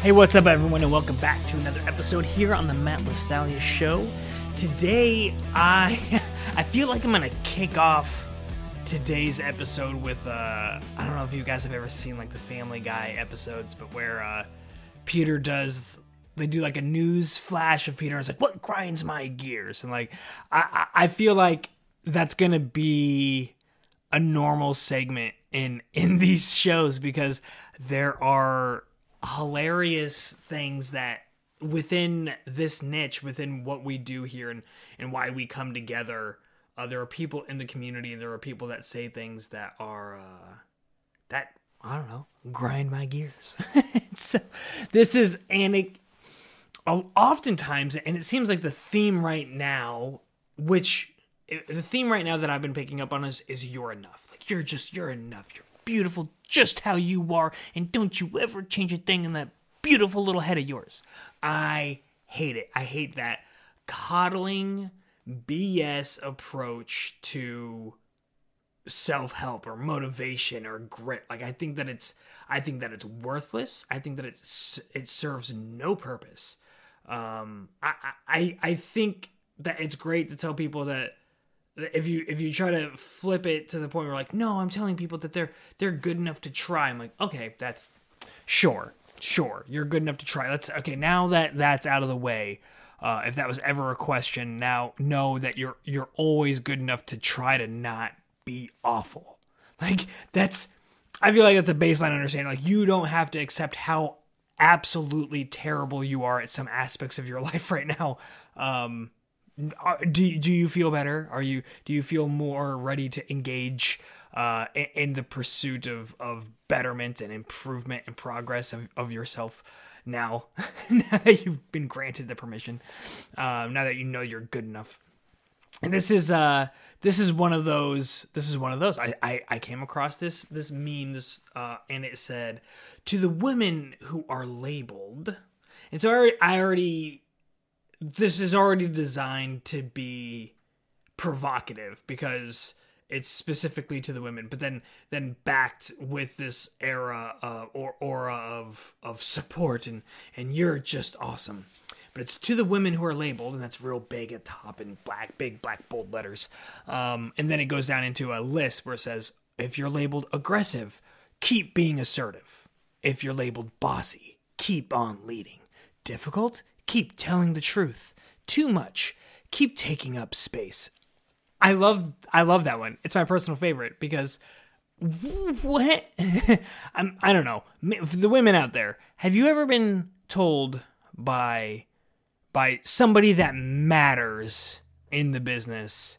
Hey, what's up, everyone, and welcome back to another episode here on the Matt Lestalia Show. Today, I I feel like I'm gonna kick off today's episode with uh, I don't know if you guys have ever seen like the Family Guy episodes, but where uh, Peter does they do like a news flash of Peter and it's like what grinds my gears, and like I I feel like that's gonna be a normal segment in in these shows because there are hilarious things that within this niche within what we do here and and why we come together uh, there are people in the community and there are people that say things that are uh that i don't know grind my gears. So this is and it oftentimes and it seems like the theme right now which the theme right now that i've been picking up on is is you're enough. Like you're just you're enough. You're beautiful just how you are, and don't you ever change a thing in that beautiful little head of yours. I hate it. I hate that coddling BS approach to self-help or motivation or grit like i think that it's i think that it's worthless i think that it's it serves no purpose um i i i think that it's great to tell people that if you if you try to flip it to the point where like no i'm telling people that they're they're good enough to try i'm like okay that's sure sure you're good enough to try. Let's okay now that that's out of the way uh, if that was ever a question now know that you're you're always good enough to try to not be awful. Like that's i feel like that's a baseline understanding. Like you don't have to accept how absolutely terrible you are at some aspects of your life right now. Um do do you feel better? Are you do you feel more ready to engage uh, in, in, the pursuit of of betterment and improvement and progress of, of yourself now? now that you've been granted the permission, uh, now that you know you're good enough. And this is uh this is one of those this is one of those I I, I came across this this meme this uh and it said to the women who are labeled and so I, I already this is already designed to be provocative because it's specifically to the women, but then then backed with this era uh, or aura of of support and and you're just awesome. But it's to the women who are labeled, and that's real big at top in black, big black bold letters. Um, and then it goes down into a list where it says, if you're labeled aggressive, keep being assertive. If you're labeled bossy, keep on leading. Difficult? Keep telling the truth. Too much. Keep taking up space. I love I love that one. It's my personal favorite because what I'm I don't know. The women out there, have you ever been told by by somebody that matters in the business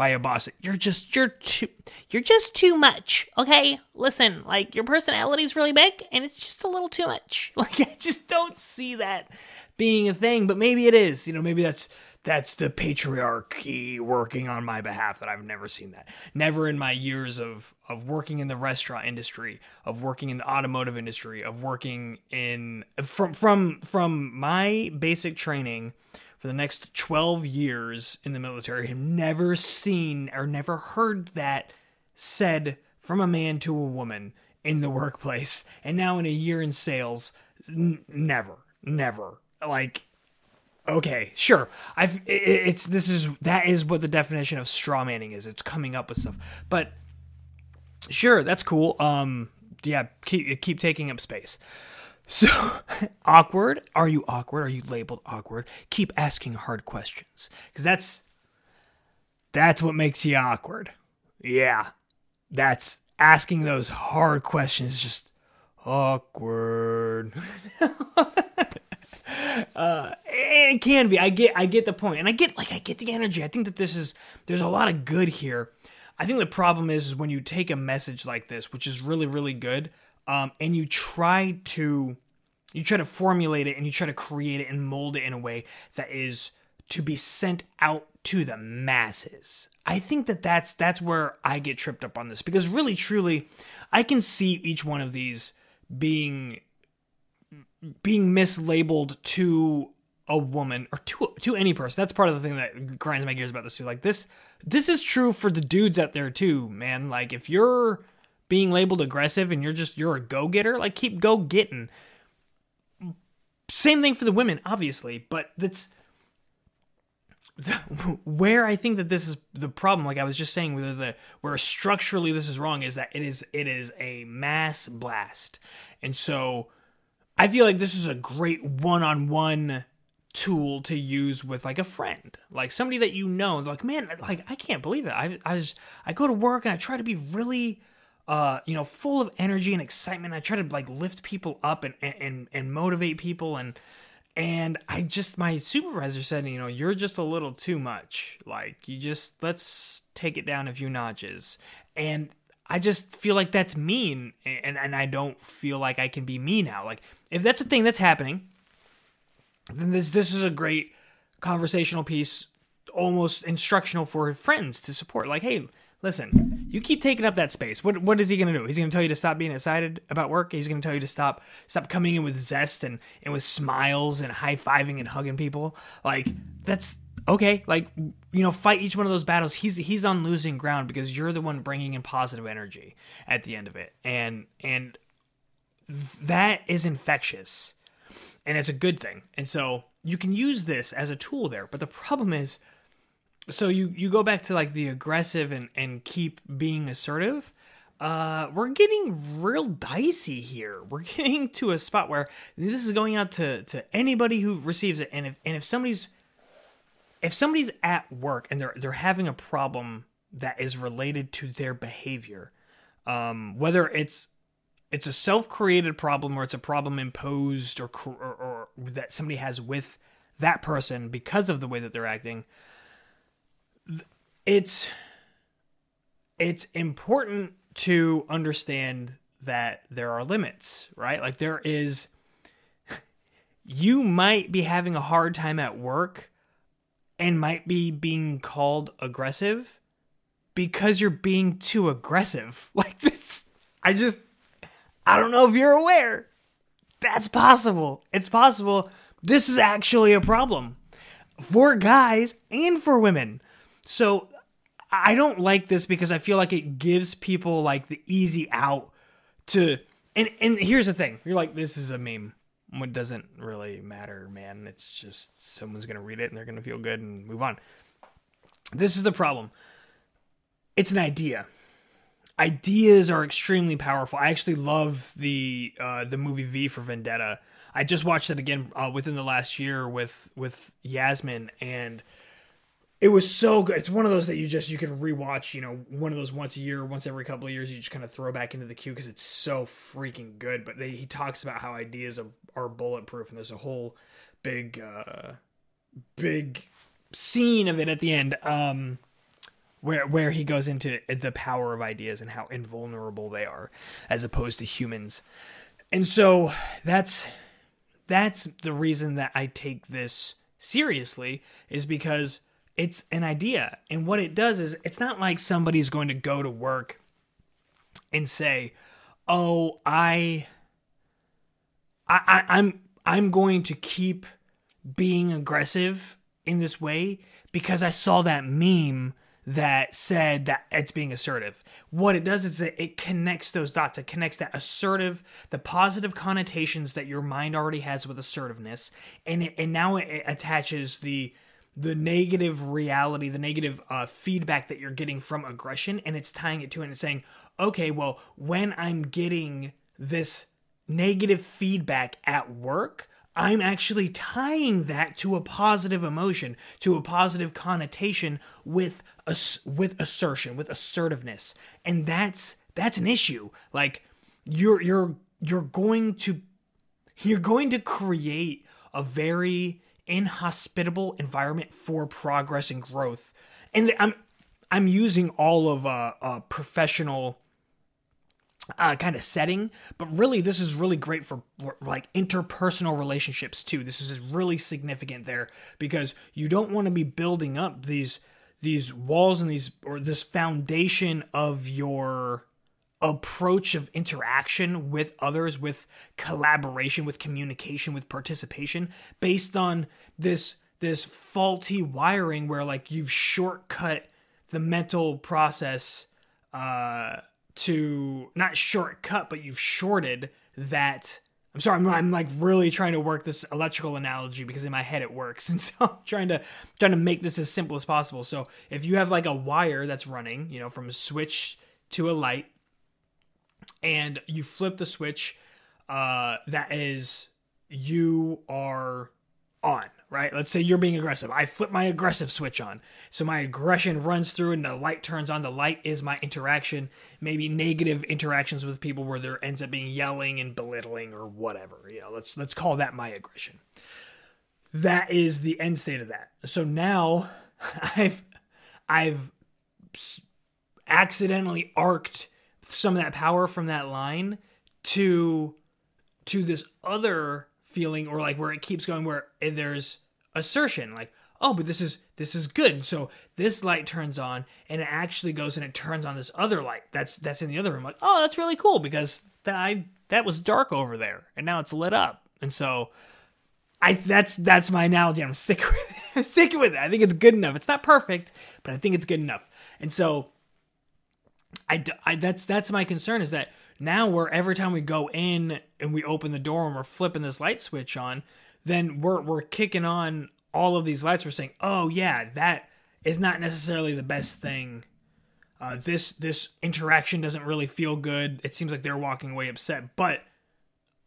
by a boss. You're just you're too you're just too much. Okay? Listen, like your personality's really big and it's just a little too much. Like I just don't see that being a thing, but maybe it is. You know, maybe that's that's the patriarchy working on my behalf that I've never seen that. Never in my years of of working in the restaurant industry, of working in the automotive industry, of working in from from from my basic training for the next 12 years in the military have never seen or never heard that said from a man to a woman in the workplace. And now in a year in sales, n- never, never. Like, okay, sure. I've it's this is that is what the definition of straw manning is. It's coming up with stuff, but sure, that's cool. Um, yeah, keep keep taking up space. So, awkward? Are you awkward? Are you labeled awkward? Keep asking hard questions because that's that's what makes you awkward. Yeah, that's asking those hard questions. Just awkward. uh, it can be. I get. I get the point, and I get like I get the energy. I think that this is there's a lot of good here. I think the problem is, is when you take a message like this, which is really really good, um, and you try to you try to formulate it and you try to create it and mold it in a way that is to be sent out to the masses. I think that that's that's where I get tripped up on this because really truly I can see each one of these being being mislabeled to a woman or to to any person. That's part of the thing that grinds my gears about this too. Like this this is true for the dudes out there too, man. Like if you're being labeled aggressive and you're just you're a go getter, like keep go getting. same thing for the women, obviously, but that's where I think that this is the problem. Like I was just saying, where the where structurally this is wrong is that it is it is a mass blast, and so I feel like this is a great one on one tool to use with like a friend, like somebody that you know. Like man, like I can't believe it. I I was I go to work and I try to be really uh, you know, full of energy and excitement. I try to like lift people up and and and motivate people and and I just my supervisor said, you know, you're just a little too much. Like you just let's take it down a few notches. And I just feel like that's mean and and I don't feel like I can be me now. Like if that's a thing that's happening, then this this is a great conversational piece almost instructional for friends to support. Like, hey, listen, you keep taking up that space. What what is he gonna do? He's gonna tell you to stop being excited about work. He's gonna tell you to stop stop coming in with zest and and with smiles and high fiving and hugging people. Like that's okay. Like you know, fight each one of those battles. He's he's on losing ground because you're the one bringing in positive energy at the end of it, and and that is infectious, and it's a good thing. And so you can use this as a tool there. But the problem is so you you go back to like the aggressive and and keep being assertive. Uh we're getting real dicey here. We're getting to a spot where this is going out to to anybody who receives it. And if and if somebody's if somebody's at work and they're they're having a problem that is related to their behavior um whether it's it's a self-created problem or it's a problem imposed or, or, or that somebody has with that person because of the way that they're acting it's it's important to understand that there are limits, right? Like there is you might be having a hard time at work and might be being called aggressive because you're being too aggressive. Like this I just I don't know if you're aware. That's possible. It's possible. This is actually a problem for guys and for women. So I don't like this because I feel like it gives people like the easy out to and and here's the thing. You're like this is a meme. What doesn't really matter, man. It's just someone's going to read it and they're going to feel good and move on. This is the problem. It's an idea. Ideas are extremely powerful. I actually love the uh, the movie V for Vendetta. I just watched it again uh, within the last year with with Yasmin and it was so good. It's one of those that you just you can rewatch. You know, one of those once a year, once every couple of years. You just kind of throw back into the queue because it's so freaking good. But they, he talks about how ideas are, are bulletproof, and there's a whole big, uh, big scene of it at the end, um, where where he goes into the power of ideas and how invulnerable they are, as opposed to humans. And so that's that's the reason that I take this seriously is because it's an idea. And what it does is it's not like somebody's going to go to work and say, "Oh, I I, I I'm I'm going to keep being aggressive in this way because I saw that meme that said that it's being assertive. What it does is that it connects those dots. It connects that assertive, the positive connotations that your mind already has with assertiveness, and it, and now it attaches the the negative reality, the negative uh, feedback that you're getting from aggression, and it's tying it to it and saying, okay, well, when I'm getting this negative feedback at work, I'm actually tying that to a positive emotion, to a positive connotation with a, with assertion, with assertiveness, and that's that's an issue. Like you're you're you're going to you're going to create a very inhospitable environment for progress and growth. And I'm I'm using all of a, a professional uh, kind of setting, but really this is really great for, for like interpersonal relationships too. This is really significant there because you don't want to be building up these these walls and these or this foundation of your approach of interaction with others, with collaboration, with communication, with participation based on this this faulty wiring where like you've shortcut the mental process uh to not shortcut but you've shorted that I'm sorry, I'm, I'm like really trying to work this electrical analogy because in my head it works, and so I'm trying to trying to make this as simple as possible. So if you have like a wire that's running, you know, from a switch to a light, and you flip the switch, uh, that is you are on, right? Let's say you're being aggressive. I flip my aggressive switch on. So my aggression runs through and the light turns on. The light is my interaction, maybe negative interactions with people where there ends up being yelling and belittling or whatever. You know, let's let's call that my aggression. That is the end state of that. So now I've I've accidentally arced some of that power from that line to to this other feeling or like where it keeps going where there's assertion like oh but this is this is good. So this light turns on and it actually goes and it turns on this other light that's that's in the other room. Like oh that's really cool because that I that was dark over there and now it's lit up. And so I that's that's my analogy. I'm sticking with it. I'm sticking with it. I think it's good enough. It's not perfect but I think it's good enough. And so I, I that's that's my concern is that now where every time we go in and we open the door and we're flipping this light switch on, then we're we're kicking on all of these lights. We're saying, oh yeah, that is not necessarily the best thing. Uh, this this interaction doesn't really feel good. It seems like they're walking away upset, but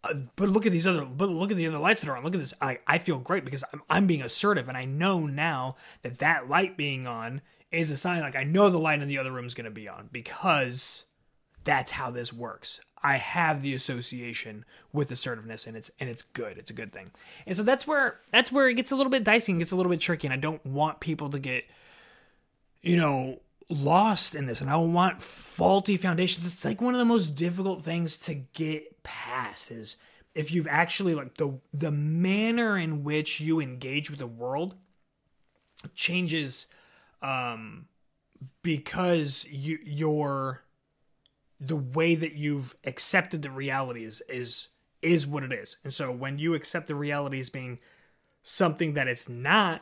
uh, but look at these other but look at the other lights that are on. Look at this. I I feel great because I'm I'm being assertive and I know now that that light being on is a sign. Like I know the light in the other room is going to be on because that's how this works. I have the association with assertiveness and it's and it's good. It's a good thing. And so that's where that's where it gets a little bit dicey and gets a little bit tricky and I don't want people to get you know lost in this and I don't want faulty foundations. It's like one of the most difficult things to get past is if you've actually like the the manner in which you engage with the world changes um because you you're the way that you've accepted the reality is is is what it is. And so when you accept the reality as being something that it's not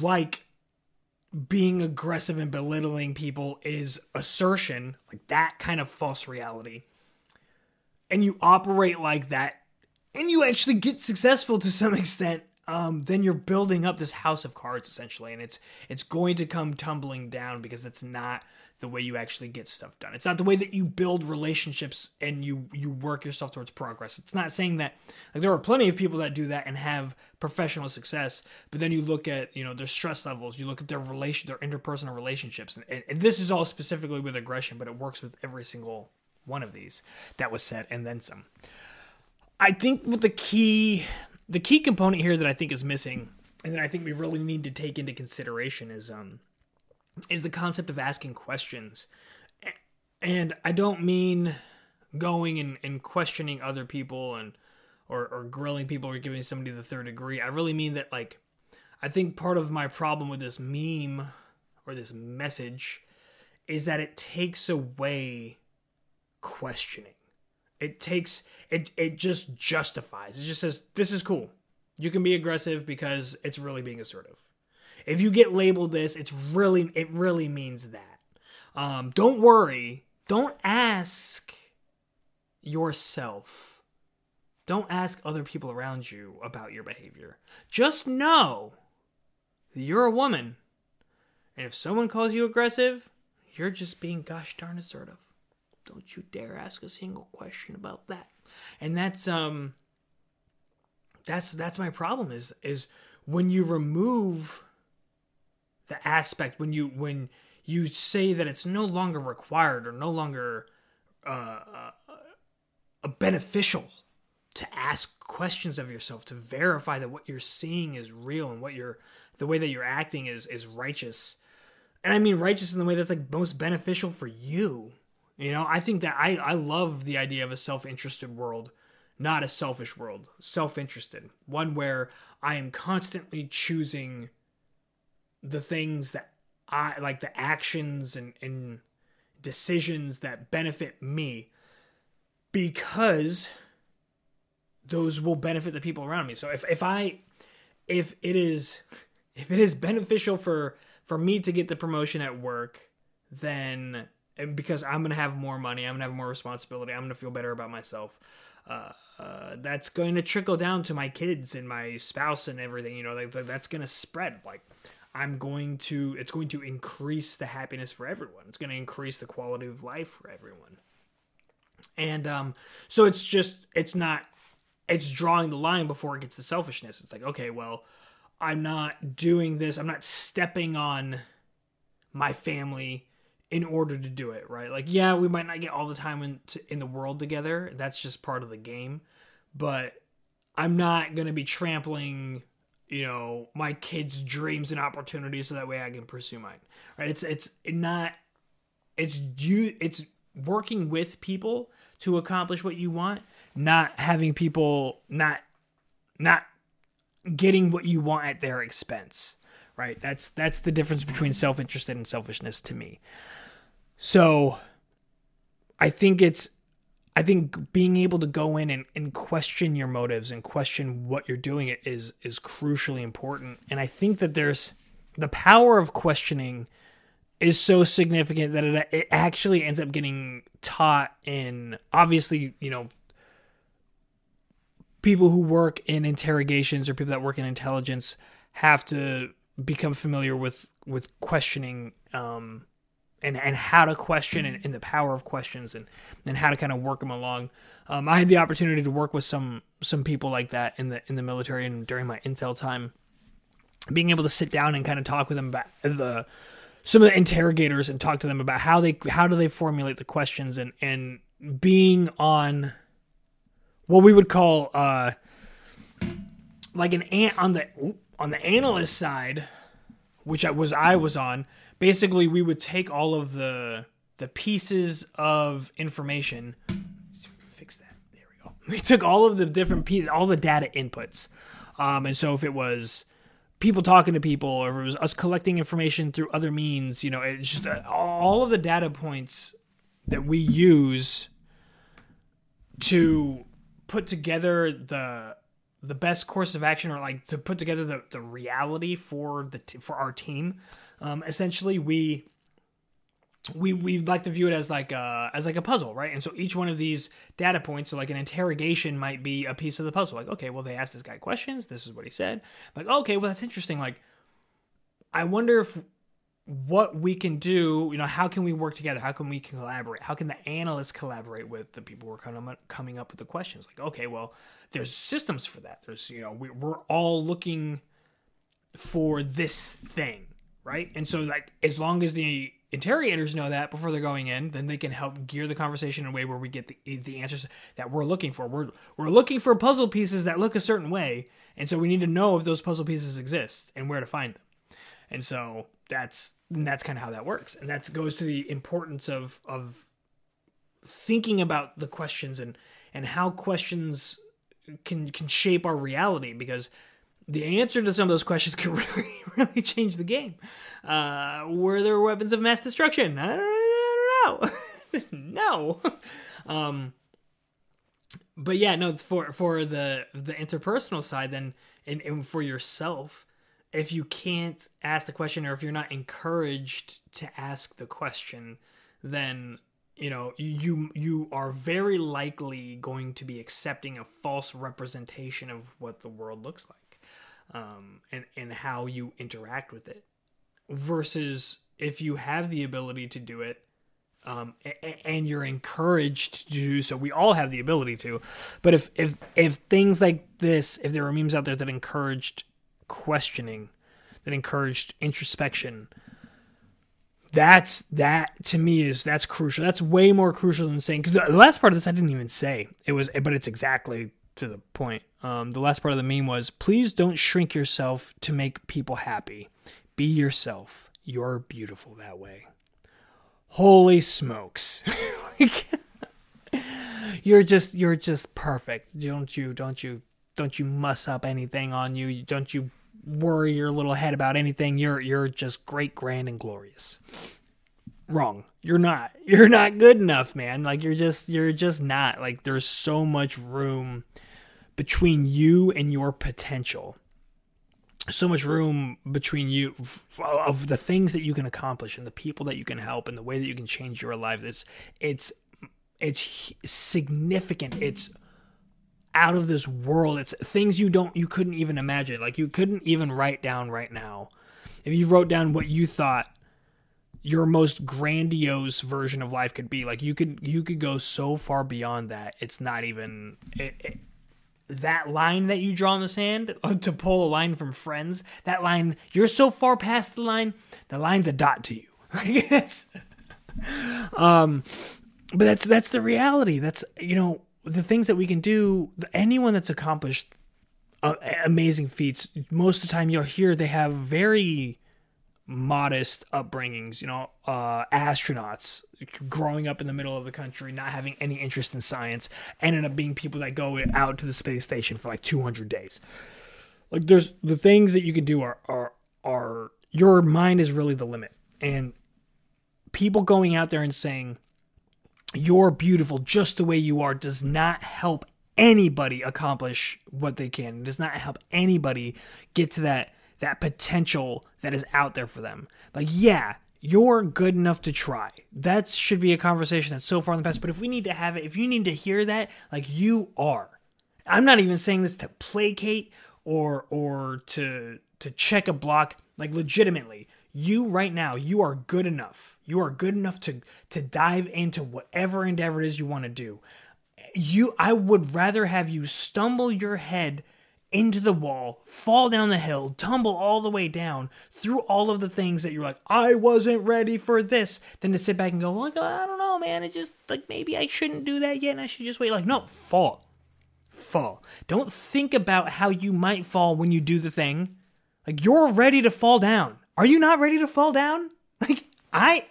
like being aggressive and belittling people is assertion, like that kind of false reality. And you operate like that and you actually get successful to some extent um, then you're building up this house of cards essentially, and it's it's going to come tumbling down because it's not the way you actually get stuff done. It's not the way that you build relationships and you you work yourself towards progress. It's not saying that like there are plenty of people that do that and have professional success, but then you look at you know their stress levels, you look at their relation, their interpersonal relationships, and, and this is all specifically with aggression, but it works with every single one of these that was said and then some. I think what the key the key component here that I think is missing, and that I think we really need to take into consideration is um is the concept of asking questions. And I don't mean going and, and questioning other people and or, or grilling people or giving somebody the third degree. I really mean that like I think part of my problem with this meme or this message is that it takes away questioning. It takes it it just justifies. It just says this is cool. You can be aggressive because it's really being assertive. If you get labeled this, it's really it really means that. Um, don't worry. Don't ask yourself. Don't ask other people around you about your behavior. Just know that you're a woman. And if someone calls you aggressive, you're just being gosh darn assertive. Don't you dare ask a single question about that. And that's um that's that's my problem is is when you remove the aspect when you when you say that it's no longer required or no longer uh, uh, beneficial to ask questions of yourself to verify that what you're seeing is real and what you're the way that you're acting is is righteous and i mean righteous in the way that's like most beneficial for you you know, I think that I, I love the idea of a self interested world, not a selfish world, self interested. One where I am constantly choosing the things that I like, the actions and, and decisions that benefit me because those will benefit the people around me. So if, if I, if it is, if it is beneficial for, for me to get the promotion at work, then because I'm gonna have more money, I'm gonna have more responsibility, I'm gonna feel better about myself. uh, uh, that's going to trickle down to my kids and my spouse and everything. You know, like, that's to spread. Like, I'm going to, it's going to increase the happiness for everyone. It's to increase the quality of life for everyone. And um, so it's just, it's not, it's drawing the line before it gets to selfishness. It's like, okay, well, I'm not doing this. I'm not stepping on my family in order to do it, right? Like, yeah, we might not get all the time in, in the world together. That's just part of the game. But I'm not going to be trampling, you know, my kids' dreams and opportunities so that way I can pursue mine, right? It's, it's not, it's you, it's working with people to accomplish what you want, not having people, not, not getting what you want at their expense right that's that's the difference between self-interested and selfishness to me so I think it's I think being able to go in and, and question your motives and question what you're doing is is crucially important. And I think that there's the power of questioning is so significant that it, it actually ends up getting taught in obviously, you know, people who work in interrogations or people that work in intelligence have to become familiar with with questioning um, and and how to question and, and, the power of questions and and how to kind of work them along. Um, I had the opportunity to work with some some people like that in the in the military and during my intel time, being able to sit down and kind of talk with them about the some of the interrogators and talk to them about how they how do they formulate the questions and and being on what we would call uh like an ant on the on the analyst side, which I was I was on basically we would take all of the the pieces of information. Fix that. There we go. We took all of the different pieces all the data inputs. Um, and so if it was people talking to people or if it was us collecting information through other means you know it's just uh, all of the data points that we use to put together the the best course of action or like to put together the, the reality for the t- for our team um, essentially we we we like to view it as like a as like a puzzle, right? And so each one of these data points, so like an interrogation, might be a piece of the puzzle. Like, okay, well they asked this guy questions. This is what he said. Like, okay, well that's interesting. Like, I wonder if what we can do, you know, how can we work together? How can we collaborate? How can the analysts collaborate with the people who are kind of coming up with the questions? Like, okay, well, there's systems for that. There's, you know, we, we're all looking for this thing right? And so like as long as the interrogators know that before they're going in, then they can help gear the conversation in a way where we get the the answers that we're looking for. We're we're looking for puzzle pieces that look a certain way, and so we need to know if those puzzle pieces exist and where to find them. And so that's that's kind of how that works, and that goes to the importance of of thinking about the questions and and how questions can can shape our reality because the answer to some of those questions could really, really change the game. Uh, were there weapons of mass destruction? I don't, I don't know. no. Um, but yeah, no. For for the the interpersonal side, then, and, and for yourself, if you can't ask the question, or if you're not encouraged to ask the question, then you know you you are very likely going to be accepting a false representation of what the world looks like um, and and how you interact with it versus if you have the ability to do it um, and you're encouraged to do so. We all have the ability to, but if if if things like this, if there are memes out there that encouraged questioning, that encouraged introspection, that's that to me is that's crucial. That's way more crucial than saying. Because the last part of this I didn't even say it was, but it's exactly to the point. Um, the last part of the meme was please don't shrink yourself to make people happy. Be yourself. You're beautiful that way. Holy smokes. you're just you're just perfect. Don't you don't you don't you muss up anything on you. Don't you worry your little head about anything. You're you're just great, grand, and glorious. Wrong. You're not. You're not good enough, man. Like you're just you're just not. Like there's so much room between you and your potential so much room between you of the things that you can accomplish and the people that you can help and the way that you can change your life it's it's it's significant it's out of this world. It's things you don't you couldn't even imagine. Like you couldn't even write down right now. If you wrote down what you thought your most grandiose version of life could be, like you could you could go so far beyond that. It's not even it, it that line that you draw in the sand to pull a line from friends that line you're so far past the line the line's a dot to you it's um but that's that's the reality that's you know the things that we can do anyone that's accomplished uh, amazing feats most of the time you'll hear they have very modest upbringings you know uh, astronauts growing up in the middle of the country not having any interest in science ended up being people that go out to the space station for like 200 days like there's the things that you can do are are are your mind is really the limit and people going out there and saying you're beautiful just the way you are does not help anybody accomplish what they can. It does not help anybody get to that that potential that is out there for them. Like, yeah, you're good enough to try. That should be a conversation that's so far in the past. But if we need to have it, if you need to hear that, like you are. I'm not even saying this to placate or or to to check a block. Like legitimately, you right now, you are good enough. You are good enough to to dive into whatever endeavor it is you want to do. You I would rather have you stumble your head into the wall, fall down the hill, tumble all the way down through all of the things that you're like, I wasn't ready for this, than to sit back and go, like, I don't know, man. It just like maybe I shouldn't do that yet and I should just wait. Like, no, fall. Fall. Don't think about how you might fall when you do the thing. Like you're ready to fall down. Are you not ready to fall down? Like I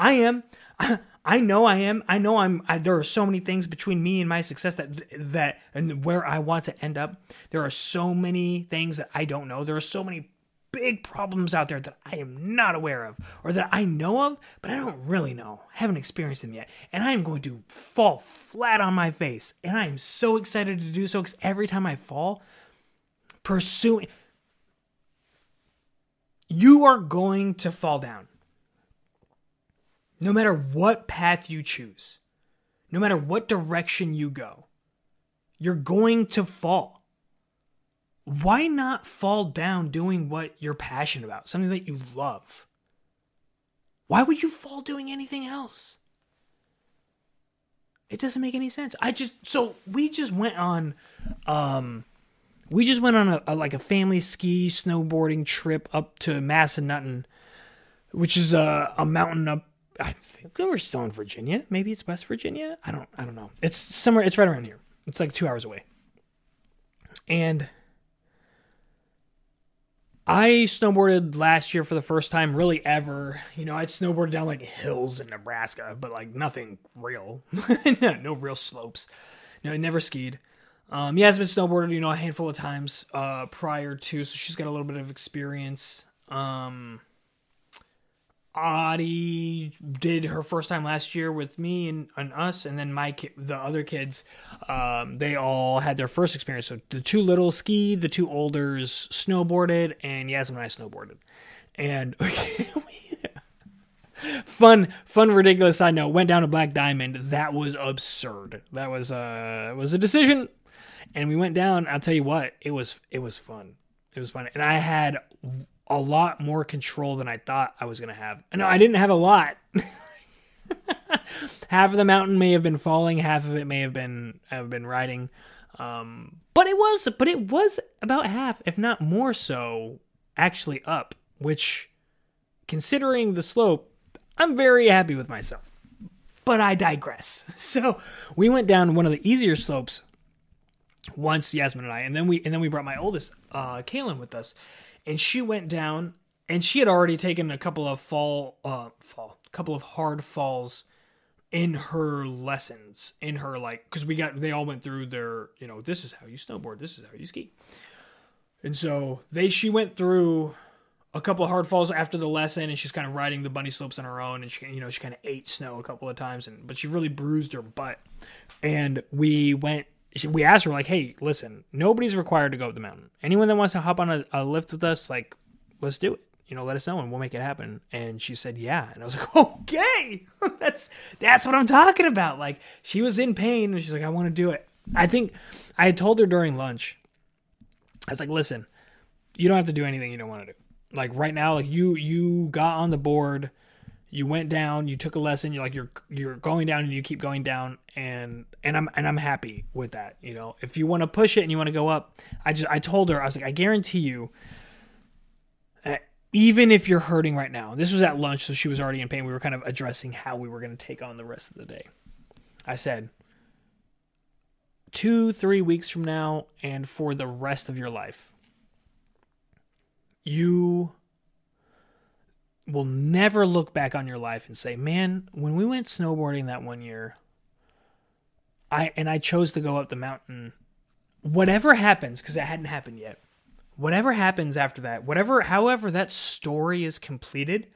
I am I know I am. I know I'm I, there are so many things between me and my success that that and where I want to end up. There are so many things that I don't know. There are so many big problems out there that I am not aware of or that I know of, but I don't really know. I haven't experienced them yet. And I am going to fall flat on my face. And I am so excited to do so cuz every time I fall, pursuing you are going to fall down. No matter what path you choose, no matter what direction you go, you're going to fall. Why not fall down doing what you're passionate about, something that you love? Why would you fall doing anything else? It doesn't make any sense. I just so we just went on um we just went on a, a, like a family ski snowboarding trip up to Massanutten, which is a, a mountain up. I think we were still in Virginia. Maybe it's West Virginia. I don't. I don't know. It's somewhere. It's right around here. It's like two hours away. And I snowboarded last year for the first time, really ever. You know, I'd snowboarded down like hills in Nebraska, but like nothing real. no real slopes. No, I never skied. Um, been snowboarded, you know, a handful of times uh, prior to, so she's got a little bit of experience. Um, Audie did her first time last year with me and, and us, and then my ki- the other kids, um, they all had their first experience. So the two little skied, the two olders snowboarded, and Yasmin and I snowboarded. And fun, fun, ridiculous side note. Went down to Black Diamond. That was absurd. That was uh was a decision and we went down. I'll tell you what, it was it was fun. It was fun, and I had a lot more control than I thought I was gonna have. No, I didn't have a lot. half of the mountain may have been falling, half of it may have been have been riding. Um, but it was, but it was about half, if not more so, actually up. Which, considering the slope, I'm very happy with myself. But I digress. So we went down one of the easier slopes once Yasmin and I, and then we and then we brought my oldest, uh, Kaylin, with us, and she went down, and she had already taken a couple of fall, uh, fall, a couple of hard falls in her lessons, in her like, because we got they all went through their, you know, this is how you snowboard, this is how you ski, and so they she went through a couple of hard falls after the lesson and she's kind of riding the bunny slopes on her own and she you know she kind of ate snow a couple of times and but she really bruised her butt. And we went we asked her like, "Hey, listen, nobody's required to go up the mountain. Anyone that wants to hop on a, a, lift with us, like, let's do it. You know, let us know and we'll make it happen." And she said, "Yeah." And I was like, "Okay, that's that's what I'm talking about." Like, she was in pain and she's like, "I want to do it." I think I had told her during lunch. I was like, "Listen, you don't have to do anything you don't want to do. Like right now, like you you got on the board, you went down, you took a lesson. You're like you're you're going down and you keep going down, and and I'm and I'm happy with that. You know, if you want to push it and you want to go up, I just I told her I was like, I guarantee you." Uh, even if you're hurting right now, this was at lunch, so she was already in pain. We were kind of addressing how we were going to take on the rest of the day. I said, two, three weeks from now, and for the rest of your life, you will never look back on your life and say, "Man, when we went snowboarding that one year, I and I chose to go up the mountain. Whatever happens, because it hadn't happened yet. Whatever happens after that, whatever, however that story is completed,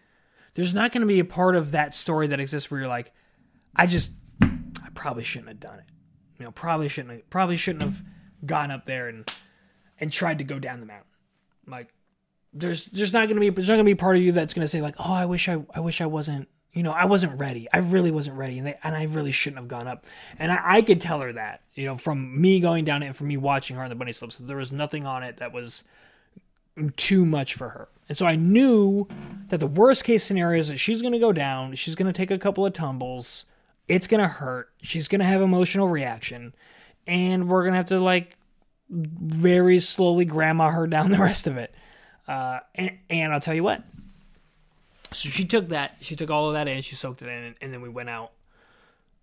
there's not going to be a part of that story that exists where you're like, I just, I probably shouldn't have done it. You know, probably shouldn't, have, probably shouldn't have gone up there and and tried to go down the mountain. Like, there's there's not gonna be there's not gonna be part of you that's gonna say like, oh, I wish I I wish I wasn't you know I wasn't ready. I really wasn't ready, and they, and I really shouldn't have gone up. And I, I could tell her that you know from me going down it and from me watching her on the bunny slopes, so there was nothing on it that was too much for her. And so I knew that the worst case scenario is that she's gonna go down, she's gonna take a couple of tumbles, it's gonna hurt, she's gonna have emotional reaction, and we're gonna have to like very slowly grandma her down the rest of it. Uh, and, and, I'll tell you what. So she took that, she took all of that in, she soaked it in, and, and then we went out.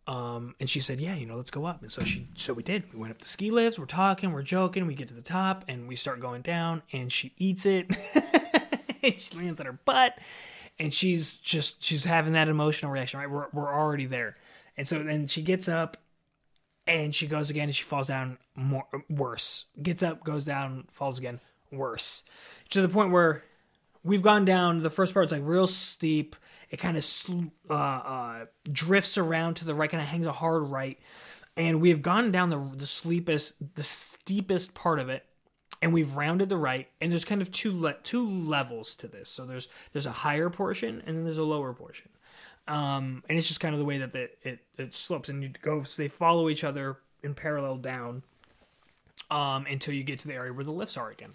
Um, and she said, "Yeah, you know, let's go up." And so she, so we did. We went up the ski lifts. We're talking, we're joking. We get to the top, and we start going down. And she eats it. and she lands on her butt, and she's just she's having that emotional reaction. Right, we're we're already there. And so then she gets up, and she goes again, and she falls down more worse. Gets up, goes down, falls again, worse to the point where we've gone down. The first part's like real steep. It kind of uh, uh, drifts around to the right, kind of hangs a hard right, and we have gone down the the steepest the steepest part of it, and we've rounded the right. And there's kind of two le- two levels to this. So there's there's a higher portion and then there's a lower portion, um, and it's just kind of the way that it it, it slopes, and you go so they follow each other in parallel down, um, until you get to the area where the lifts are again.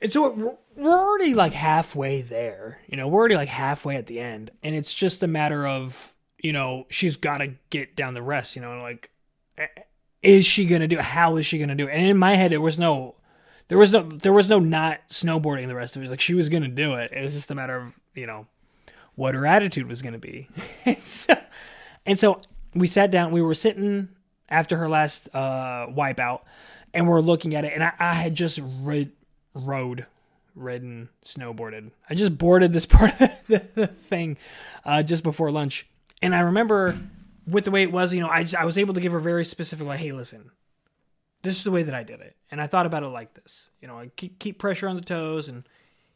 And so we're already like halfway there. You know, we're already like halfway at the end. And it's just a matter of, you know, she's got to get down the rest, you know, like, is she going to do it? How is she going to do it? And in my head, there was no, there was no, there was no not snowboarding the rest of it. Like she was going to do it. It was just a matter of, you know, what her attitude was going to be. and, so, and so we sat down, we were sitting after her last uh, wipeout and we're looking at it. And I, I had just read, rode, ridden, snowboarded. I just boarded this part of the, the thing uh, just before lunch, and I remember with the way it was, you know, I just, I was able to give her very specific, like, hey, listen, this is the way that I did it, and I thought about it like this, you know, I keep keep pressure on the toes and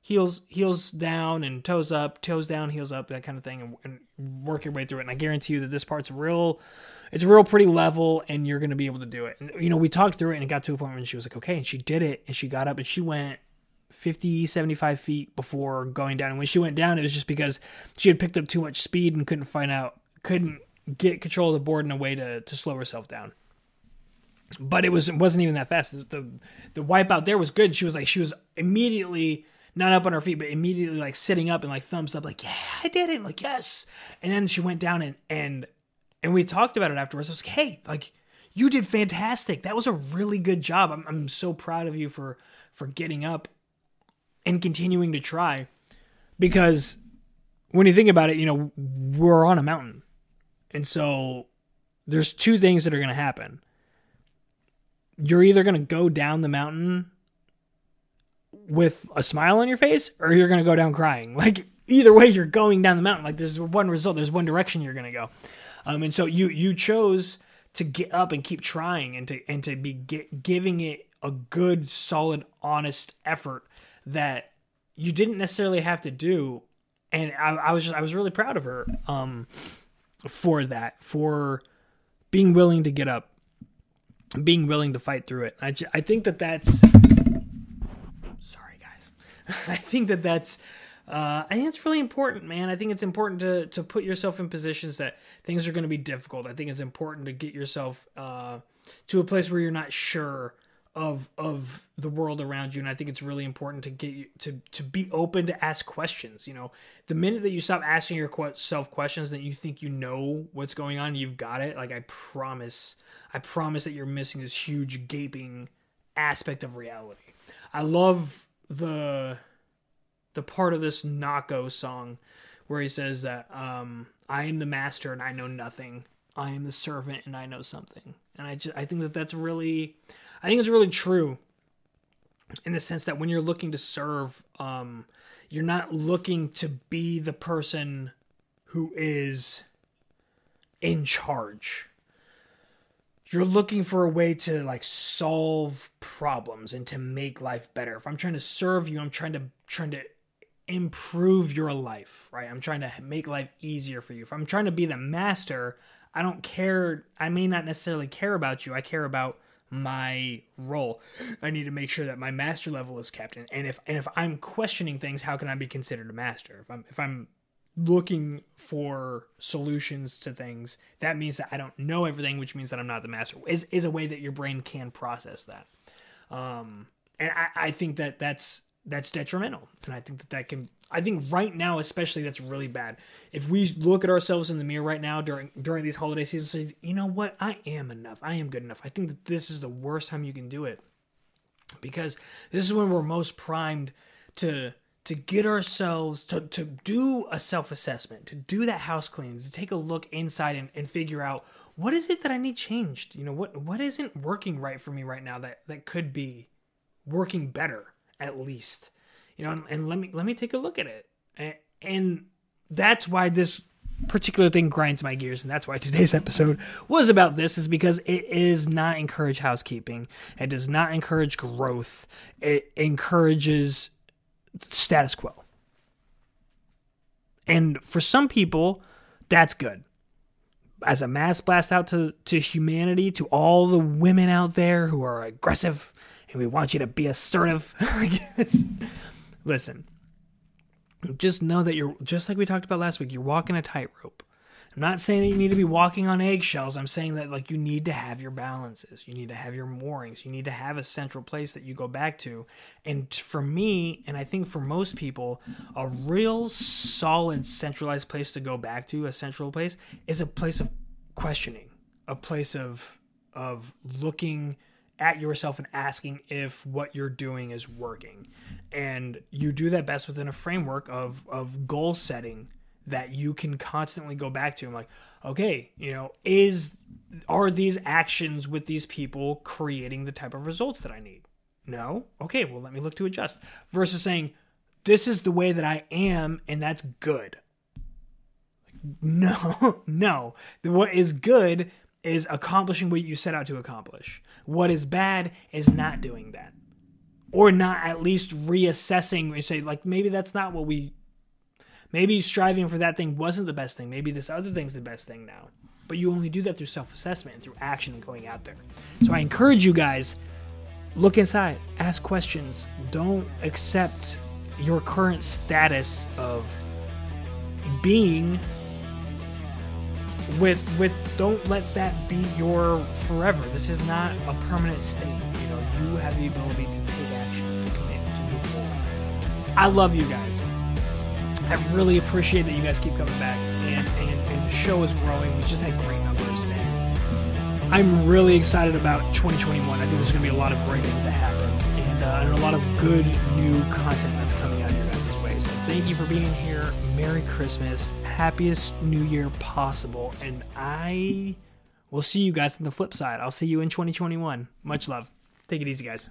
heels heels down and toes up, toes down, heels up, that kind of thing, and, and work your way through it. And I guarantee you that this part's real it's real pretty level and you're going to be able to do it. And, you know, we talked through it and it got to a point when she was like, okay. And she did it and she got up and she went 50, 75 feet before going down. And when she went down, it was just because she had picked up too much speed and couldn't find out, couldn't get control of the board in a way to, to slow herself down. But it was it wasn't even that fast. The the wipeout there was good. She was like she was immediately not up on her feet, but immediately like sitting up and like thumbs up, like yeah, I did it, like yes. And then she went down and and and we talked about it afterwards. I was like, hey, like you did fantastic. That was a really good job. I'm, I'm so proud of you for for getting up and continuing to try because when you think about it, you know, we're on a mountain. And so there's two things that are going to happen. You're either going to go down the mountain with a smile on your face or you're going to go down crying. Like either way you're going down the mountain. Like there's one result, there's one direction you're going to go. Um, and so you you chose to get up and keep trying and to and to be get, giving it a good, solid, honest effort that you didn't necessarily have to do. And I, I was just I was really proud of her um, for that for being willing to get up, being willing to fight through it. I I think that that's sorry guys. I think that that's Uh, I think it's really important, man. I think it's important to to put yourself in positions that things are going to be difficult. I think it's important to get yourself uh, to a place where you're not sure of of the world around you and i think it's really important to get you to to be open to ask questions you know the minute that you stop asking yourself questions that you think you know what's going on you've got it like i promise i promise that you're missing this huge gaping aspect of reality i love the the part of this nako song where he says that um i am the master and i know nothing i am the servant and i know something and i just i think that that's really I think it's really true in the sense that when you're looking to serve, um, you're not looking to be the person who is in charge. You're looking for a way to like solve problems and to make life better. If I'm trying to serve you, I'm trying to trying to improve your life, right? I'm trying to make life easier for you. If I'm trying to be the master, I don't care. I may not necessarily care about you. I care about my role. I need to make sure that my master level is kept. And, if and if I'm questioning things, how can I be considered a master? If I'm if I'm looking for solutions to things, that means that I don't know everything, which means that I'm not the master. Is is a way that your brain can process that. Um, and I, I think that that's that's detrimental, and I think that that can I think right now, especially, that's really bad. If we look at ourselves in the mirror right now during during these holiday seasons, say, you know what, I am enough. I am good enough. I think that this is the worst time you can do it because this is when we're most primed to to get ourselves to to do a self assessment, to do that house cleaning, to take a look inside and, and figure out what is it that I need changed. You know what what isn't working right for me right now that that could be working better at least. You know, and, and let me let me take a look at it. And, and that's why this particular thing grinds my gears and that's why today's episode was about this is because it is not encourage housekeeping. It does not encourage growth. It encourages status quo. And for some people that's good. As a mass blast out to, to humanity to all the women out there who are aggressive and we want you to be assertive listen, just know that you're just like we talked about last week, you're walking a tightrope. I'm not saying that you need to be walking on eggshells. I'm saying that like you need to have your balances. You need to have your moorings. You need to have a central place that you go back to. And for me, and I think for most people, a real solid centralized place to go back to, a central place, is a place of questioning, a place of of looking at yourself and asking if what you're doing is working. And you do that best within a framework of, of goal setting that you can constantly go back to. I'm like, okay, you know, is are these actions with these people creating the type of results that I need? No? Okay, well let me look to adjust. Versus saying, this is the way that I am and that's good. No, no. What is good is accomplishing what you set out to accomplish. What is bad is not doing that. Or not at least reassessing and say, like, maybe that's not what we maybe striving for that thing wasn't the best thing. Maybe this other thing's the best thing now. But you only do that through self assessment and through action and going out there. So I encourage you guys look inside, ask questions. Don't accept your current status of being with with don't let that be your forever. This is not a permanent state. You know, you have the ability to take action, to commit, to move forward. I love you guys. I really appreciate that you guys keep coming back, and and, and the show is growing. We just had great numbers, and I'm really excited about 2021. I think there's going to be a lot of great things that happen, and, uh, and a lot of good new content that's thank you for being here. Merry Christmas, happiest New Year possible, and I will see you guys on the flip side. I'll see you in 2021. Much love. Take it easy, guys.